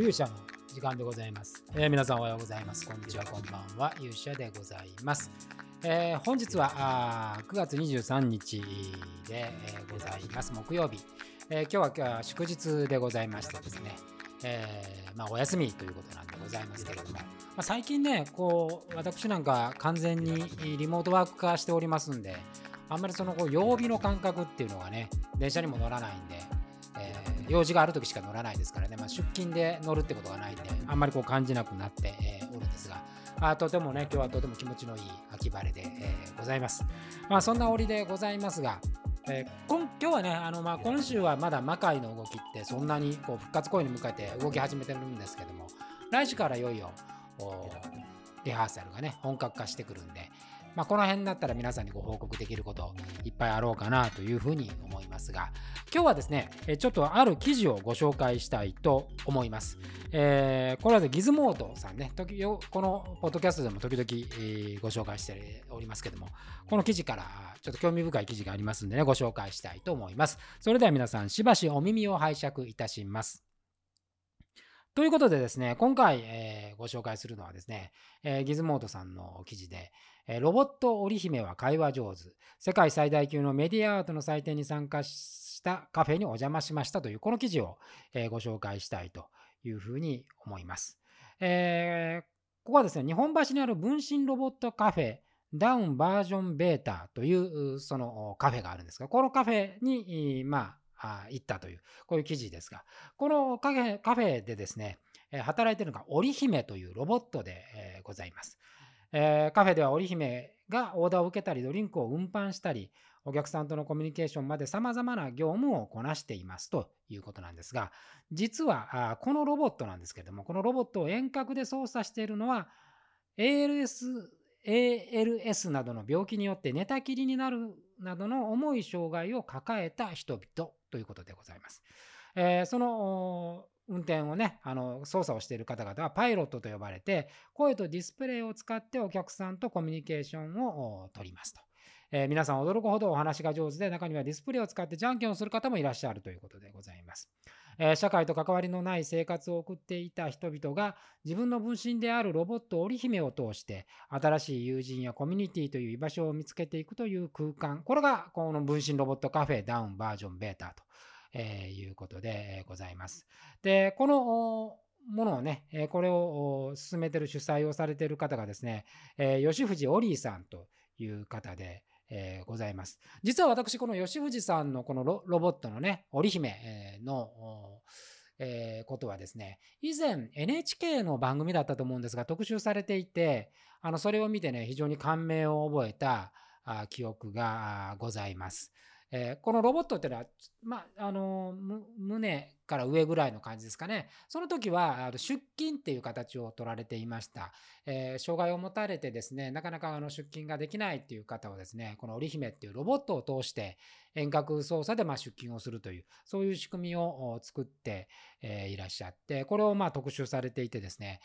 勇者の時間でございます、えー皆さんおはようございます。こんにちは、こんばんは。勇者でございます。えー本日はあ9月23日で、えーございます。木曜日。えー今日は祝日でございましてですね、えーまあ、お休みということなんでございますけれども、まあ、最近ね、こう、私なんか完全にリモートワーク化しておりますんで、あんまりそのこう曜日の感覚っていうのがね、電車にも乗らないんで、用事がある時しか乗らないですからね、まあ、出勤で乗るってことがないんで、あんまりこう感じなくなって、えおるんですが、あとてもね、今日はとても気持ちのいい秋晴れで、えございます。まあ、そんな折でございますが、えー今今日はね、あのまあ今週はまだ魔界の動きってそんなにこう復活公演に向かって動き始めてるんですけども、来週からいよいよリハーサルがね、本格化してくるんで、まあ、この辺だったら皆さんにご報告できることいっぱいあろうかなというふうに思いますが、今日はですね、ちょっとある記事をご紹介したいと思います。えーこれはギズモードさんね、時このポッドキャストでも時々、ご紹介しておりますけども、この記事からちょっと興味深い記事がありますんでね、ご紹介したいと思います。それでは皆さん、しばしお耳を拝借いたします。ということでですね、今回、えーご紹介するのはですね、えーギズモードさんの記事で、えーロボット織姫は会話上手、世界最大級のメディアアートの祭典に参加したカフェにお邪魔しましたという、この記事を、えーご紹介したいというふうに思います。えーここはですね、日本橋にある分身ロボットカフェ、ダウンバージョンベータというそのカフェがあるんですが、このカフェに、まあ、行ったという、こういう記事ですが、このカフェカフェでですね、働いているのが織姫というロボットで、ございます。えカフェでは織姫がオーダーを受けたり、ドリンクを運搬したり、お客さんとのコミュニケーションまで様々な業務をこなしていますということなんですが、実はこのロボットなんですけれども、このロボットを遠隔で操作しているのは ALS、ALS などの病気によって寝たきりになるなどの重い障害を抱えた人々ということでございます。えーその運転をね、あの操作をしている方々はパイロットと呼ばれて、声とディスプレイを使ってお客さんとコミュニケーションを取りますと。えー皆さん驚くほどお話が上手で、中にはディスプレイを使ってじゃんけんをする方もいらっしゃるということでございます。え社会と関わりのない生活を送っていた人々が自分の分身であるロボット織姫を通して新しい友人やコミュニティという居場所を見つけていくという空間これがこの分身ロボットカフェダウンバージョンベータと、えいうことでございます。でこのものをね、これを進めてる主催をされてる方がですね、吉藤オリーさんという方で、えーございます。実は私、この吉藤さんのこのロボットのね、織姫の、えーことはですね、以前 NHK の番組だったと思うんですが、特集されていて、あのそれを見てね、非常に感銘を覚えたあ記憶がございます。えーこのロボットっていうのは、まあ、の胸から上ぐらいの感じですかね。その時はあの出勤っていう形を取られていました。えー障害を持たれてですね、なかなかあの出勤ができないっていう方をですね、この織姫っていうロボットを通して遠隔操作でま出勤をするという、そういう仕組みを作って、えいらっしゃって、これをま特集されていてですね、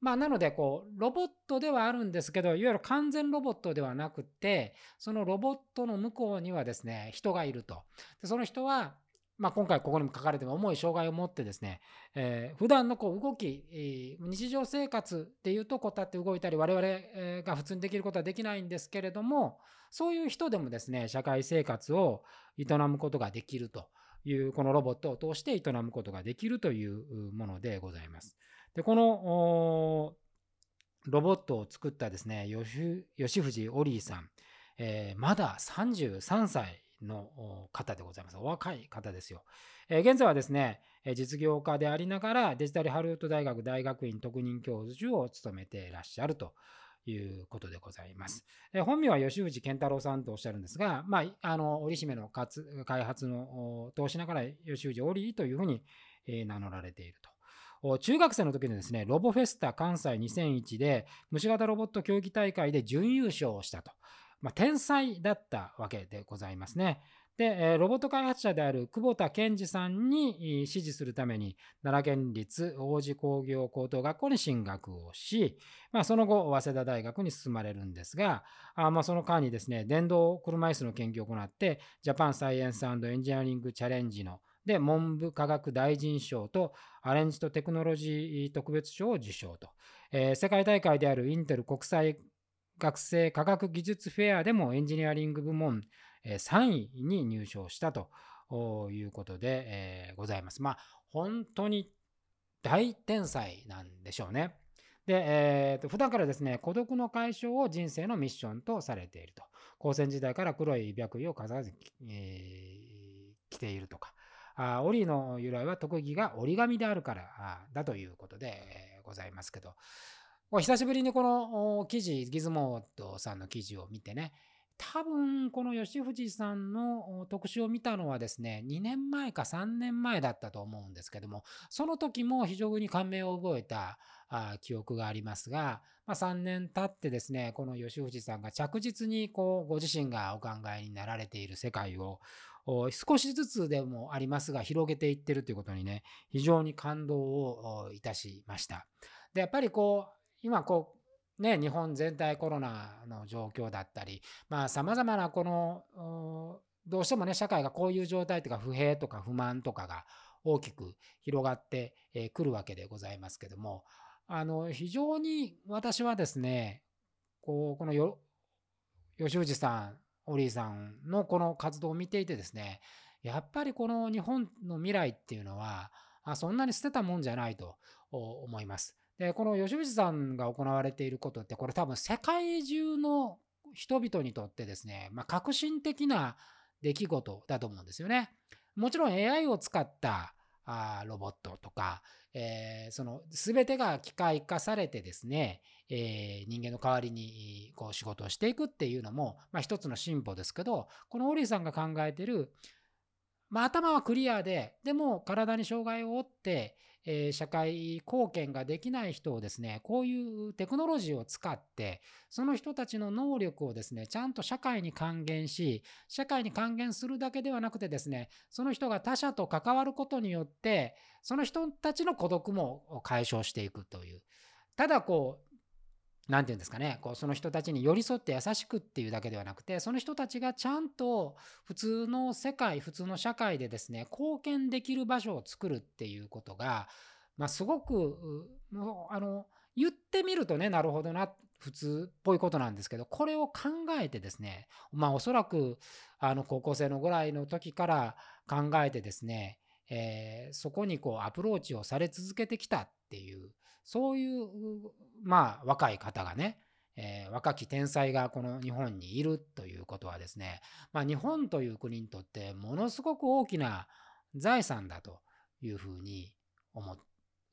まあ、なので、こう、ロボットではあるんですけど、いわゆる完全ロボットではなくて、そのロボットの向こうにはですね、人がいると。でその人は、まあ、今回ここにも書かれてる重い障害を持ってですね、えー普段のこう動き、日常生活でいうとこう立って動いたり我々が普通にできることはできないんですけれどもそういう人でもですね社会生活を営むことができるというこのロボットを通して営むことができるというものでございます。でこのロボットを作ったですね吉藤オリーさん、えーまだ33歳の方でございます。お若い方ですよ。えー現在はですね、実業家でありながらデジタルハリウッド大学大学院特任教授を務めていらっしゃるということでございます。えー本名は吉藤健太郎さんとおっしゃるんですが、まあ、あの織姫の開発のお通しながら吉藤織というふうに、名乗られていると。中学生の時にですね、ロボフェスタ関西2001で虫型ロボット競技大会で準優勝をしたと。まあ、天才だったわけでございますね。で、ロボット開発者である久保田健二さんにえー指示するために奈良県立王子工業高等学校に進学をし、まあ、その後早稲田大学に進まれるんですがあまあその間にですね電動車椅子の研究を行ってジャパンサイエンスエンジニアリングチャレンジので、文部科学大臣賞とアレンジとテクノロジー特別賞を受賞と。えー、世界大会であるインテル国際学生科学技術フェアでもエンジニアリング部門、え、3位に入賞したということで、えー、ございます。まあ、本当に大天才なんでしょうね。で、えーと、普段からですね、孤独の解消を人生のミッションとされていると。高専時代から黒い白衣を飾らず、えー、着ているとか。あ折の由来は特技が折り紙であるからだということで、ございますけど、久しぶりにこの記事、ギズモードさんの記事を見てね、多分この吉藤さんの特集を見たのはですね、2年前か3年前だったと思うんですけども、その時も非常に感銘を覚えた記憶がありますが、まあ、3年経ってですね、この吉藤さんが着実にこうご自身がお考えになられている世界を少しずつでもありますが広げていってるということにね、非常に感動をいたしました。で、やっぱりこう、今こう、ね、日本全体コロナの状況だったり、まあ様々なこの、どうしてもね、社会がこういう状態というか不平とか不満とかが大きく広がってくるわけでございますけども、あの、非常に私はですね、こう、このよ、吉藤さん、オリーさんのこの活動を見ていてですね、やっぱりこの日本の未来っていうのは、そんなに捨てたもんじゃないと思います。で、この吉藤さんが行われていることって、これ多分世界中の人々にとってですね、まあ、革新的な出来事だと思うんですよね。もちろん AI を使ったあロボットとか、えー、その全てが機械化されてですね、えー、人間の代わりにこう仕事をしていくっていうのも、まあ、一つの進歩ですけど、このオリーさんが考えてる、まあ、頭はクリアで、でも体に障害を負って、え、社会貢献ができない人をですね、こういうテクノロジーを使って、その人たちの能力をですね、ちゃんと社会に還元し、社会に還元するだけではなくてですね、その人が他者と関わることによって、その人たちの孤独も解消していくという。ただこう、何て言うんですかね、こうその人たちに寄り添って優しくっていうだけではなくて、その人たちがちゃんと普通の世界、普通の社会でですね、貢献できる場所を作るっていうことが、まあ、すごく、あの、言ってみるとね、なるほどな、普通っぽいことなんですけど、これを考えてですね、まあおそらく、あの、高校生のぐらいの時から考えてですね、えー、そこにこうアプローチをされ続けてきたっていう、そういう、まあ、若い方がね、えー、若き天才がこの日本にいるということはですね、まあ、日本という国にとってものすごく大きな財産だというふうに思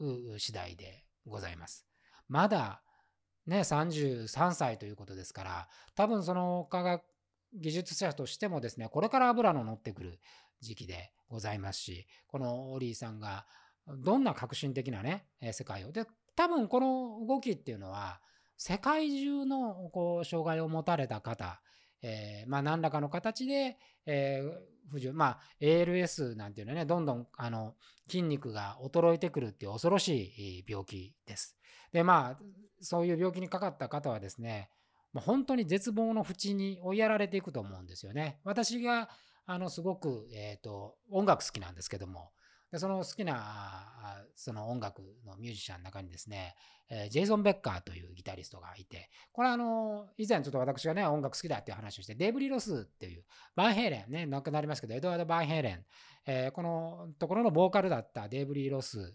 う次第でございます。まだね、33歳ということですから、多分その科学技術者としてもですね、これから油の乗ってくる時期でございますし、このオリーさんがどんな革新的なね、世界を。で、多分この動きっていうのは、世界中のこう障害を持たれた方、えー、まあ何らかの形で、えー、不自由、まあ ALS なんていうのはね、どんどんあの筋肉が衰えてくるっていう恐ろしい病気です。で、まあそういう病気にかかった方はですね、もう本当に絶望の淵に追いやられていくと思うんですよね。私があのすごく、えーと音楽好きなんですけども、でその好きなその音楽のミュージシャンの中にですね、えー、ジェイソン・ベッカーというギタリストがいて、これはあの、以前ちょっと私がね、音楽好きだっていう話をして、デーブ・リロスっていう、バンヘイレンね、亡くなりますけど、エドワード・バンヘイレン、えー、このところのボーカルだったデーブ・リロス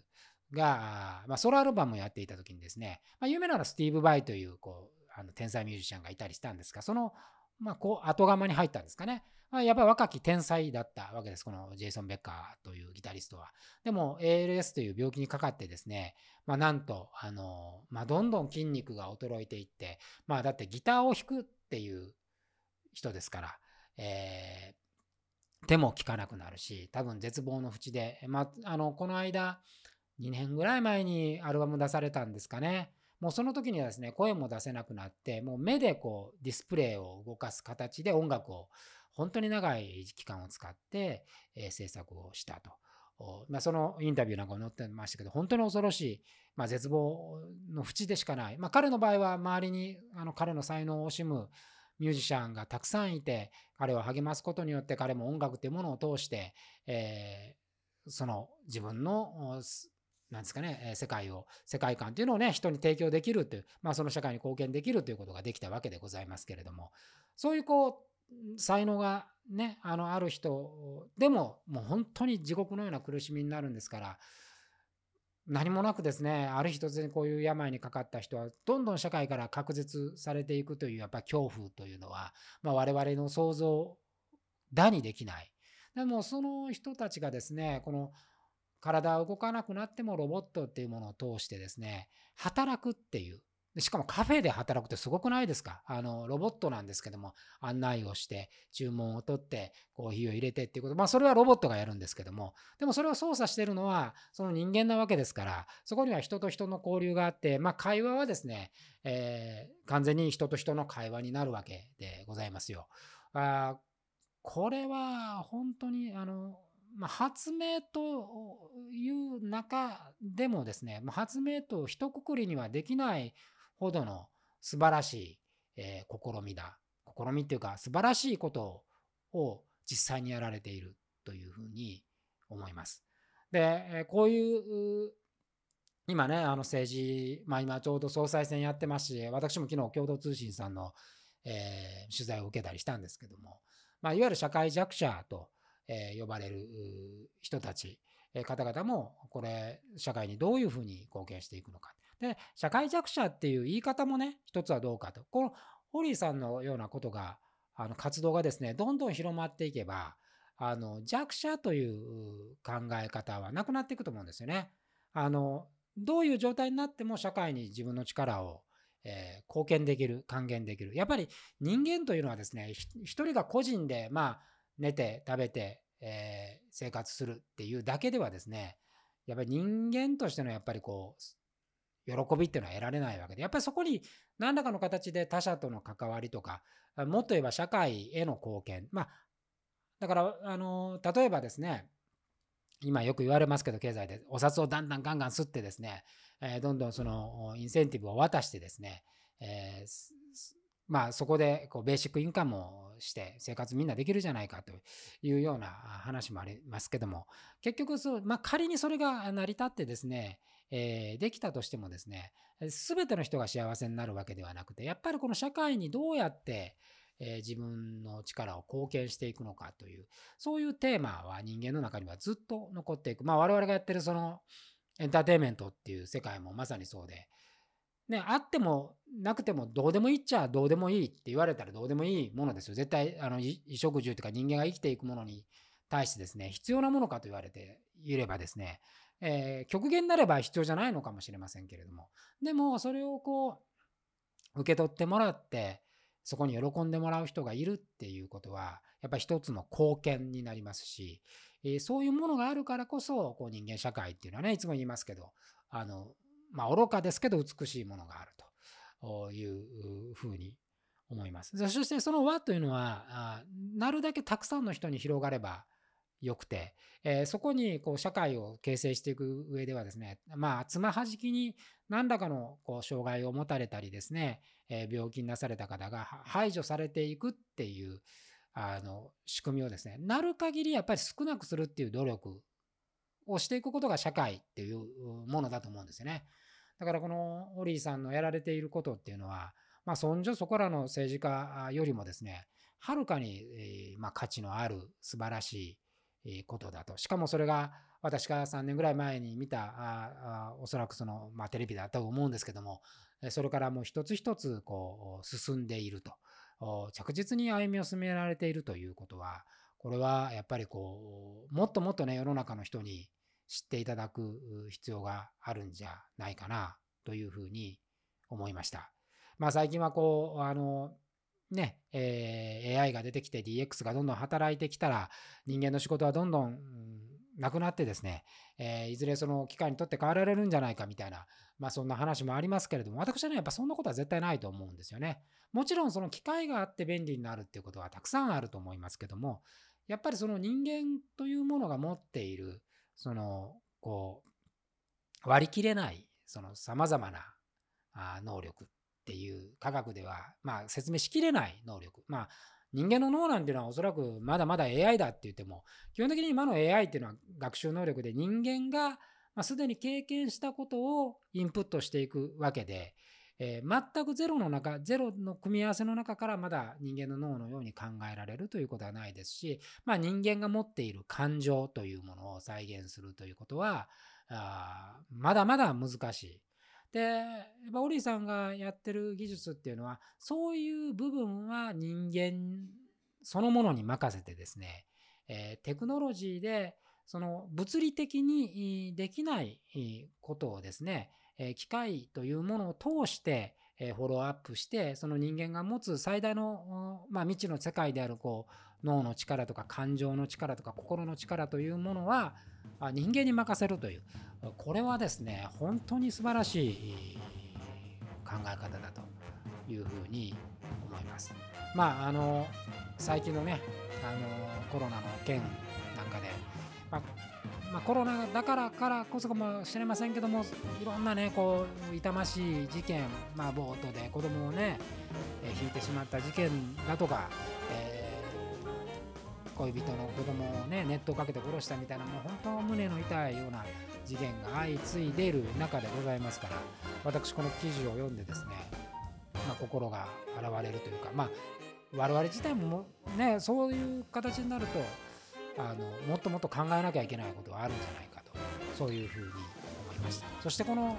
が、まあ、ソロアルバムをやっていた時にですね、まあ、有名なのはスティーブ・バイという、こう、あの天才ミュージシャンがいたりしたんですが、その、まあ、こう、後釜に入ったんですかね。まあ、やっぱり若き天才だったわけです、このジェイソン・ベッカーというギタリストは。でも ALS という病気にかかってですね、まあ、なんと、あの、まあ、どんどん筋肉が衰えていって、まあ、だってギターを弾くっていう人ですから、えー、手も効かなくなるし、多分絶望の淵で、まあ、あの、この間、2年ぐらい前にアルバム出されたんですかね。もうその時にはですね、声も出せなくなって、もう目でこうディスプレイを動かす形で音楽を本当に長い期間を使って、えー、制作をしたと。まあ、そのインタビューなんかも載ってましたけど、本当に恐ろしい、まあ、絶望の淵でしかない。まあ、彼の場合は周りにあの彼の才能を惜しむミュージシャンがたくさんいて、彼を励ますことによって彼も音楽というものを通して、えその自分のなんですかね、世界を、世界観というのをね、人に提供できるという、まあその社会に貢献できるということができたわけでございますけれども、そういうこう、才能がね、あの、ある人でも、もう本当に地獄のような苦しみになるんですから、何もなくですね、ある日突然こういう病にかかった人は、どんどん社会から隔絶されていくという、やっぱ恐怖というのは、まあ、我々の想像だにできない。でもその人たちがですね、この体を動かなくなってもロボットっていうものを通してですね、働くっていう。しかもカフェで働くってすごくないですか？あの、ロボットなんですけども、案内をして、注文を取って、コーヒーを入れてっていうこと。まあ、それはロボットがやるんですけども、でもそれを操作してるのは、その人間なわけですから、そこには人と人の交流があって、まあ、会話はですね、えー、完全に人と人の会話になるわけでございますよ。あこれは本当に、あの、まあ、発明という中でもですね、まあ、発明と一括りにはできないほどの素晴らしい、えー、試みだ。試みっていうか素晴らしいことを実際にやられているというふうに思います。で、こういう今ね、あの政治、まあ今ちょうど総裁選やってますし、私も昨日共同通信さんの、えー、取材を受けたりしたんですけども、まあ、いわゆる社会弱者とえ呼ばれる人たち、え方々も、これ、社会にどういうふうに貢献していくのか。で、社会弱者っていう言い方もね、一つはどうかと。このホリーさんのようなことが、あの活動がですね、どんどん広まっていけば、あの弱者という考え方はなくなっていくと思うんですよね。あのどういう状態になっても社会に自分の力を、えー、貢献できる、還元できる。やっぱり人間というのはですね、一人が個人で、まあ、寝て食べて、えー、生活するっていうだけではですね、やっぱり人間としてのやっぱりこう、喜びっていうのは得られないわけで、やっぱりそこに何らかの形で他者との関わりとか、もっと言えば社会への貢献。まあ、だから、あの、例えばですね、今よく言われますけど、経済で、お札をだんだんガンガン吸ってですね、えー、どんどんそのインセンティブを渡してですね、えー、まあそこでこうベーシックインカムをして生活みんなできるじゃないかというような話もありますけども、結局そう、まあ仮にそれが成り立ってですね、えー、できたとしてもですね、すべての人が幸せになるわけではなくて、やっぱりこの社会にどうやって、え、自分の力を貢献していくのかという、そういうテーマは人間の中にはずっと残っていく。まあ我々がやってるそのエンターテインメントっていう世界もまさにそうで、ね、あってもなくてもどうでもいいっちゃどうでもいいって言われたらどうでもいいものですよ。絶対、あの、衣食住というか人間が生きていくものに対してですね、必要なものかと言われていればですね、えー、極限になれば必要じゃないのかもしれませんけれども、でもそれをこう、受け取ってもらって、そこに喜んでもらう人がいるっていうことは、やっぱり一つの貢献になりますし、えー、そういうものがあるからこそ、こう人間社会っていうのはね、いつも言いますけど、あの、まあ、愚かですけど美しいものがあるというふうに思います。そしてその和というのは、なるだけたくさんの人に広がればよくて、え、そこにこう社会を形成していく上ではですね、まあ、つまはじきに何らかのこう障害を持たれたりですね、え、病気になされた方が排除されていくっていうあの仕組みをですね、なる限りやっぱり少なくするっていう努力をしていくことが社会っていうものだと思うんですよね。だからこのオリーさんのやられていることっていうのは、まあ、そんじょそこらの政治家よりもですね、はるかに、まあ、価値のある素晴らしいことだと。しかもそれが私が3年ぐらい前に見た、あおそらくその、まあ、テレビだったと思うんですけども、それからもう一つ一つこう進んでいると。着実に歩みを進められているということは、これはやっぱりこう、もっともっとね、世の中の人に知っていただく必要があるんじゃないかなというふうに思いました。まあ最近はこう、あの、ね、えー、AI が出てきて DX がどんどん働いてきたら人間の仕事はどんどん、なくなってですね、えー、いずれその機械にとって変わられるんじゃないかみたいな、まあそんな話もありますけれども、私はね、やっぱそんなことは絶対ないと思うんですよね。もちろんその機械があって便利になるっていうことはたくさんあると思いますけども、やっぱりその人間というものが持っている、その、こう、割り切れない、その様々な能力っていう科学では、まあ説明しきれない能力。まあ、人間の脳なんていうのはおそらくまだまだ AI だって言っても、基本的に今の AI っていうのは学習能力で人間がすでに経験したことをインプットしていくわけで、えー、全くゼロの中、ゼロの組み合わせの中からまだ人間の脳のように考えられるということはないですし、まあ、人間が持っている感情というものを再現するということは、あまだまだ難しい。で、やっぱオリーさんがやってる技術っていうのは、そういう部分は人間そのものに任せてですね、えー、テクノロジーでその物理的にできないことをですね、え機械というものを通してえフォローアップして、その人間が持つ最大の、まあ、未知の世界であるこう脳の力とか感情の力とか心の力というものは人間に任せるという、これはですね、本当に素晴らしい考え方だというふうに思います。まあ、あの、最近のね、あのコロナの件なんかで、まあまあ、コロナだからからこそかもしれませんけどもいろんなねこう痛ましい事件、まあ、ボートで子供をね、えー、引いてしまった事件だとか、えー、恋人の子供をね熱湯かけて殺したみたいなもう本当胸の痛いような事件が相次いでいる中でございますから私この記事を読んでですね、まあ、心が洗われるというかまあ我々自体もねそういう形になるとあのもっともっと考えなきゃいけないことがあるんじゃないかとそういうふうに思いました。そしてこの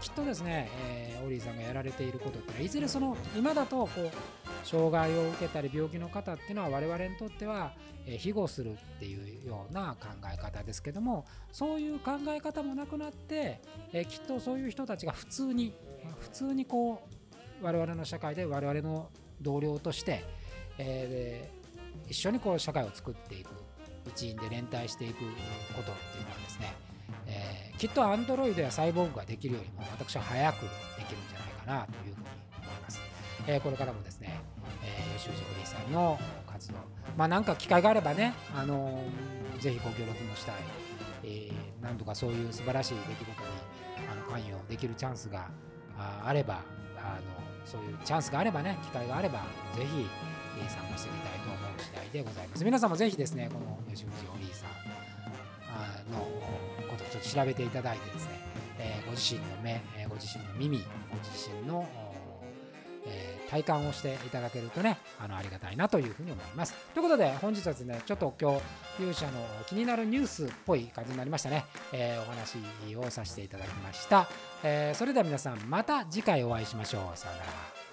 きっとですね、えー、オリーさんがやられていることってのはいずれその今だとこう障害を受けたり病気の方っていうのは我々にとっては、庇護するっていうような考え方ですけどもそういう考え方もなくなって、え、きっとそういう人たちが普通に普通にこう我々の社会で我々の同僚として、えー、一緒にこう社会を作っていく。一員で連帯していくことっていうのはですね、えー、きっとアンドロイドやサイボーグができるよりも私は早くできるんじゃないかなというふうに思います。えー、これからもですね、えー、吉藤おりさんの活動、まあなんか機会があればね、あのー、ぜひご協力もしたい、えー、なんとかそういう素晴らしい出来事にあの関与できるチャンスがあれば、あのそういうチャンスがあればね、機会があれば、ぜひ参加してみたいと思う次第でございます。皆さんもぜひですね、この吉藤お兄さんのことをちょっと調べていただいてですね、え、ご自身の目、え、ご自身の耳、ご自身のえ、体感をしていただけるとね、あのありがたいなというふうに思います。ということで、本日はですね、ちょっと今日、勇者の気になるニュースっぽい感じになりましたね。えー、お話をさせていただきました。えー、それでは皆さん、また次回お会いしましょう。さようなら。